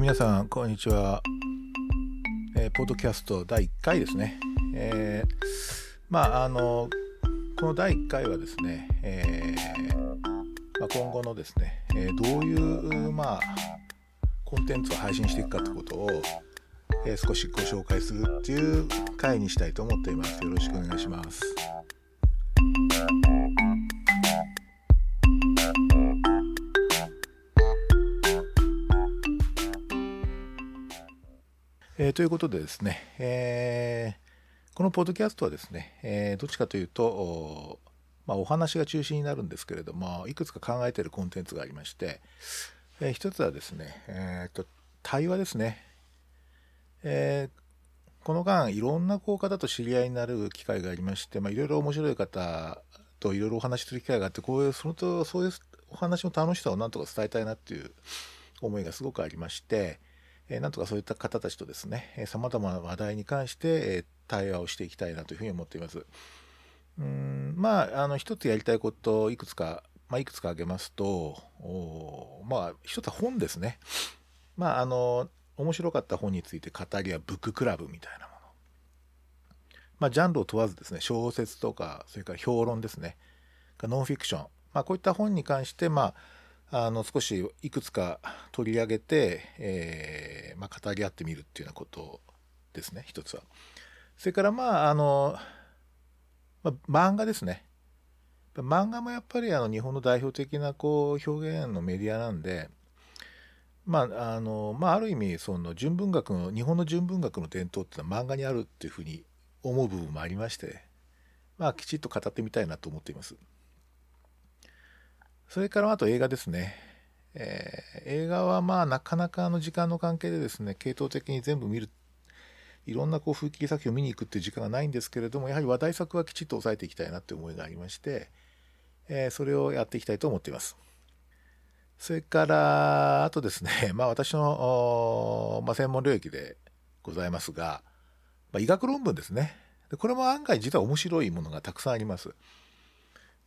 皆さん、こんにちは。えー、ポッドキャスト第1回ですね。えー、まあ、あの、この第1回はですね、え、まあ、今後のですね、えどういう、まあ、コンテンツを配信していくかということを、え少しご紹介するっていう回にしたいと思っています。よろしくお願いします。えー、ということでですね、えー、このポッドキャストはですね、えー、どっちかというとお,、まあ、お話が中心になるんですけれどもいくつか考えているコンテンツがありまして、えー、一つはですね、えーと、対話ですね、えー、この間いろんなこう方と知り合いになる機会がありまして、まあ、いろいろ面白い方といろいろお話しする機会があってこういうそのとそういうお話の楽しさをなんとか伝えたいなっていう思いがすごくありまして、えなんとかそういった方たちとですね、さまざまな話題に関して、え対話をしていきたいなというふうに思っています。うんまあ、あの、一つやりたいことをいくつか、まあ、いくつか挙げますと、まあ、一つは本ですね。まあ、あの、面白かった本について語りはブッククラブみたいなもの。まあ、ジャンルを問わずですね、小説とか、それから評論ですね、ノンフィクション。まあ、こういった本に関して、まあ、あの少しいくつか取り上げて、えー、まあ、語り合ってみるっていうようなことですね一つは。それからまああの、まあ、漫画ですね。漫画もやっぱりあの日本の代表的なこう表現のメディアなんで、まああのまあ、ある意味その純文学の日本の純文学の伝統っていうのは漫画にあるっていうふうに思う部分もありまして、まあ、きちっと語ってみたいなと思っています。それからあと映画ですね。えー、映画はまあなかなかの時間の関係でですね、系統的に全部見る、いろんなこう風景作品を見に行くっていう時間がないんですけれども、やはり話題作はきちっと押さえていきたいなって思いがありまして、えー、それをやっていきたいと思っています。それから、あとですね、まあ私の、まあ、専門領域でございますが、まあ、医学論文ですね。これも案外実は面白いものがたくさんあります。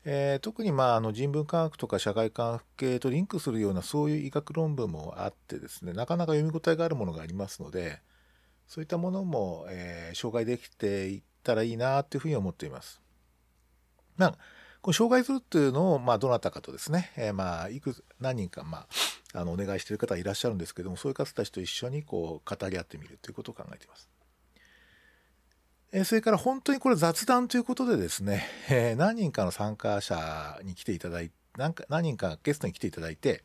えー、特にまああの人文科学とか社会科学系とリンクするようなそういう医学論文もあってですねなかなか読み応えがあるものがありますのでそういったものも、えー、紹介できていったらいいなというふうに思っています。まあこ紹介するっていうのを、まあ、どなたかとですね、えー、まあいく何人か、まあ、あのお願いしている方いらっしゃるんですけどもそういう方たちと一緒にこう語り合ってみるということを考えています。えそれから本当にこれ雑談ということでですね、え何人かの参加者に来ていただいて、何何人かゲストに来ていただいて、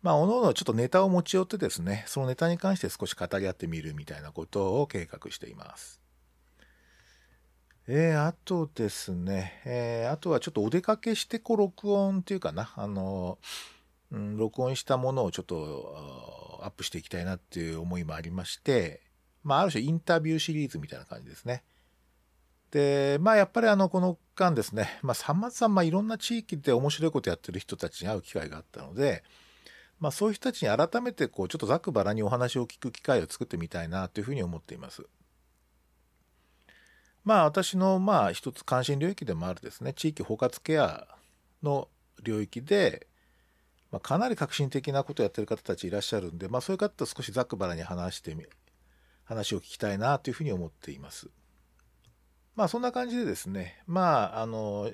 まあ、おのおのちょっとネタを持ち寄ってですね、そのネタに関して少し語り合ってみるみたいなことを計画しています。えー、あとですね、えー、あとはちょっとお出かけしてこう録音っていうかな、あの、うん、録音したものをちょっとアップしていきたいなっていう思いもありまして、まあ、ある種インタビューシリーズみたいな感じですね。で、まあ、やっぱりあの、この間ですね、まあ、さまざまいろんな地域で面白いことやってる人たちに会う機会があったので、まあ、そういう人たちに改めて、こう、ちょっとざくばらにお話を聞く機会を作ってみたいなというふうに思っています。まあ、私の、まあ、一つ関心領域でもあるですね、地域包括ケアの領域で、まあ、かなり革新的なことをやってる方たちいらっしゃるんで、まあ、そういう方と少しざくばらに話してみ話を聞きたいなというふうに思っています。まあそんな感じでですね、まああの、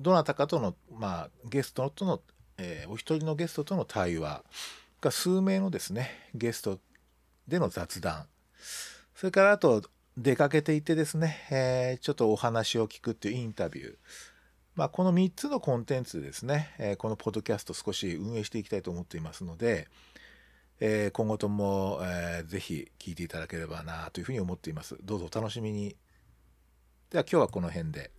どなたかとの、まあゲストとの、えー、お一人のゲストとの対話が数名のですね、ゲストでの雑談、それからあと出かけていてですね、えー、ちょっとお話を聞くっていうインタビュー、まあ、この3つのコンテンツでですね、えー、このポッドキャスト少し運営していきたいと思っていますので、えー、今後とも、えー、ぜひ聴いていただければなというふうに思っています。どうぞお楽しみに。では今日はこの辺で。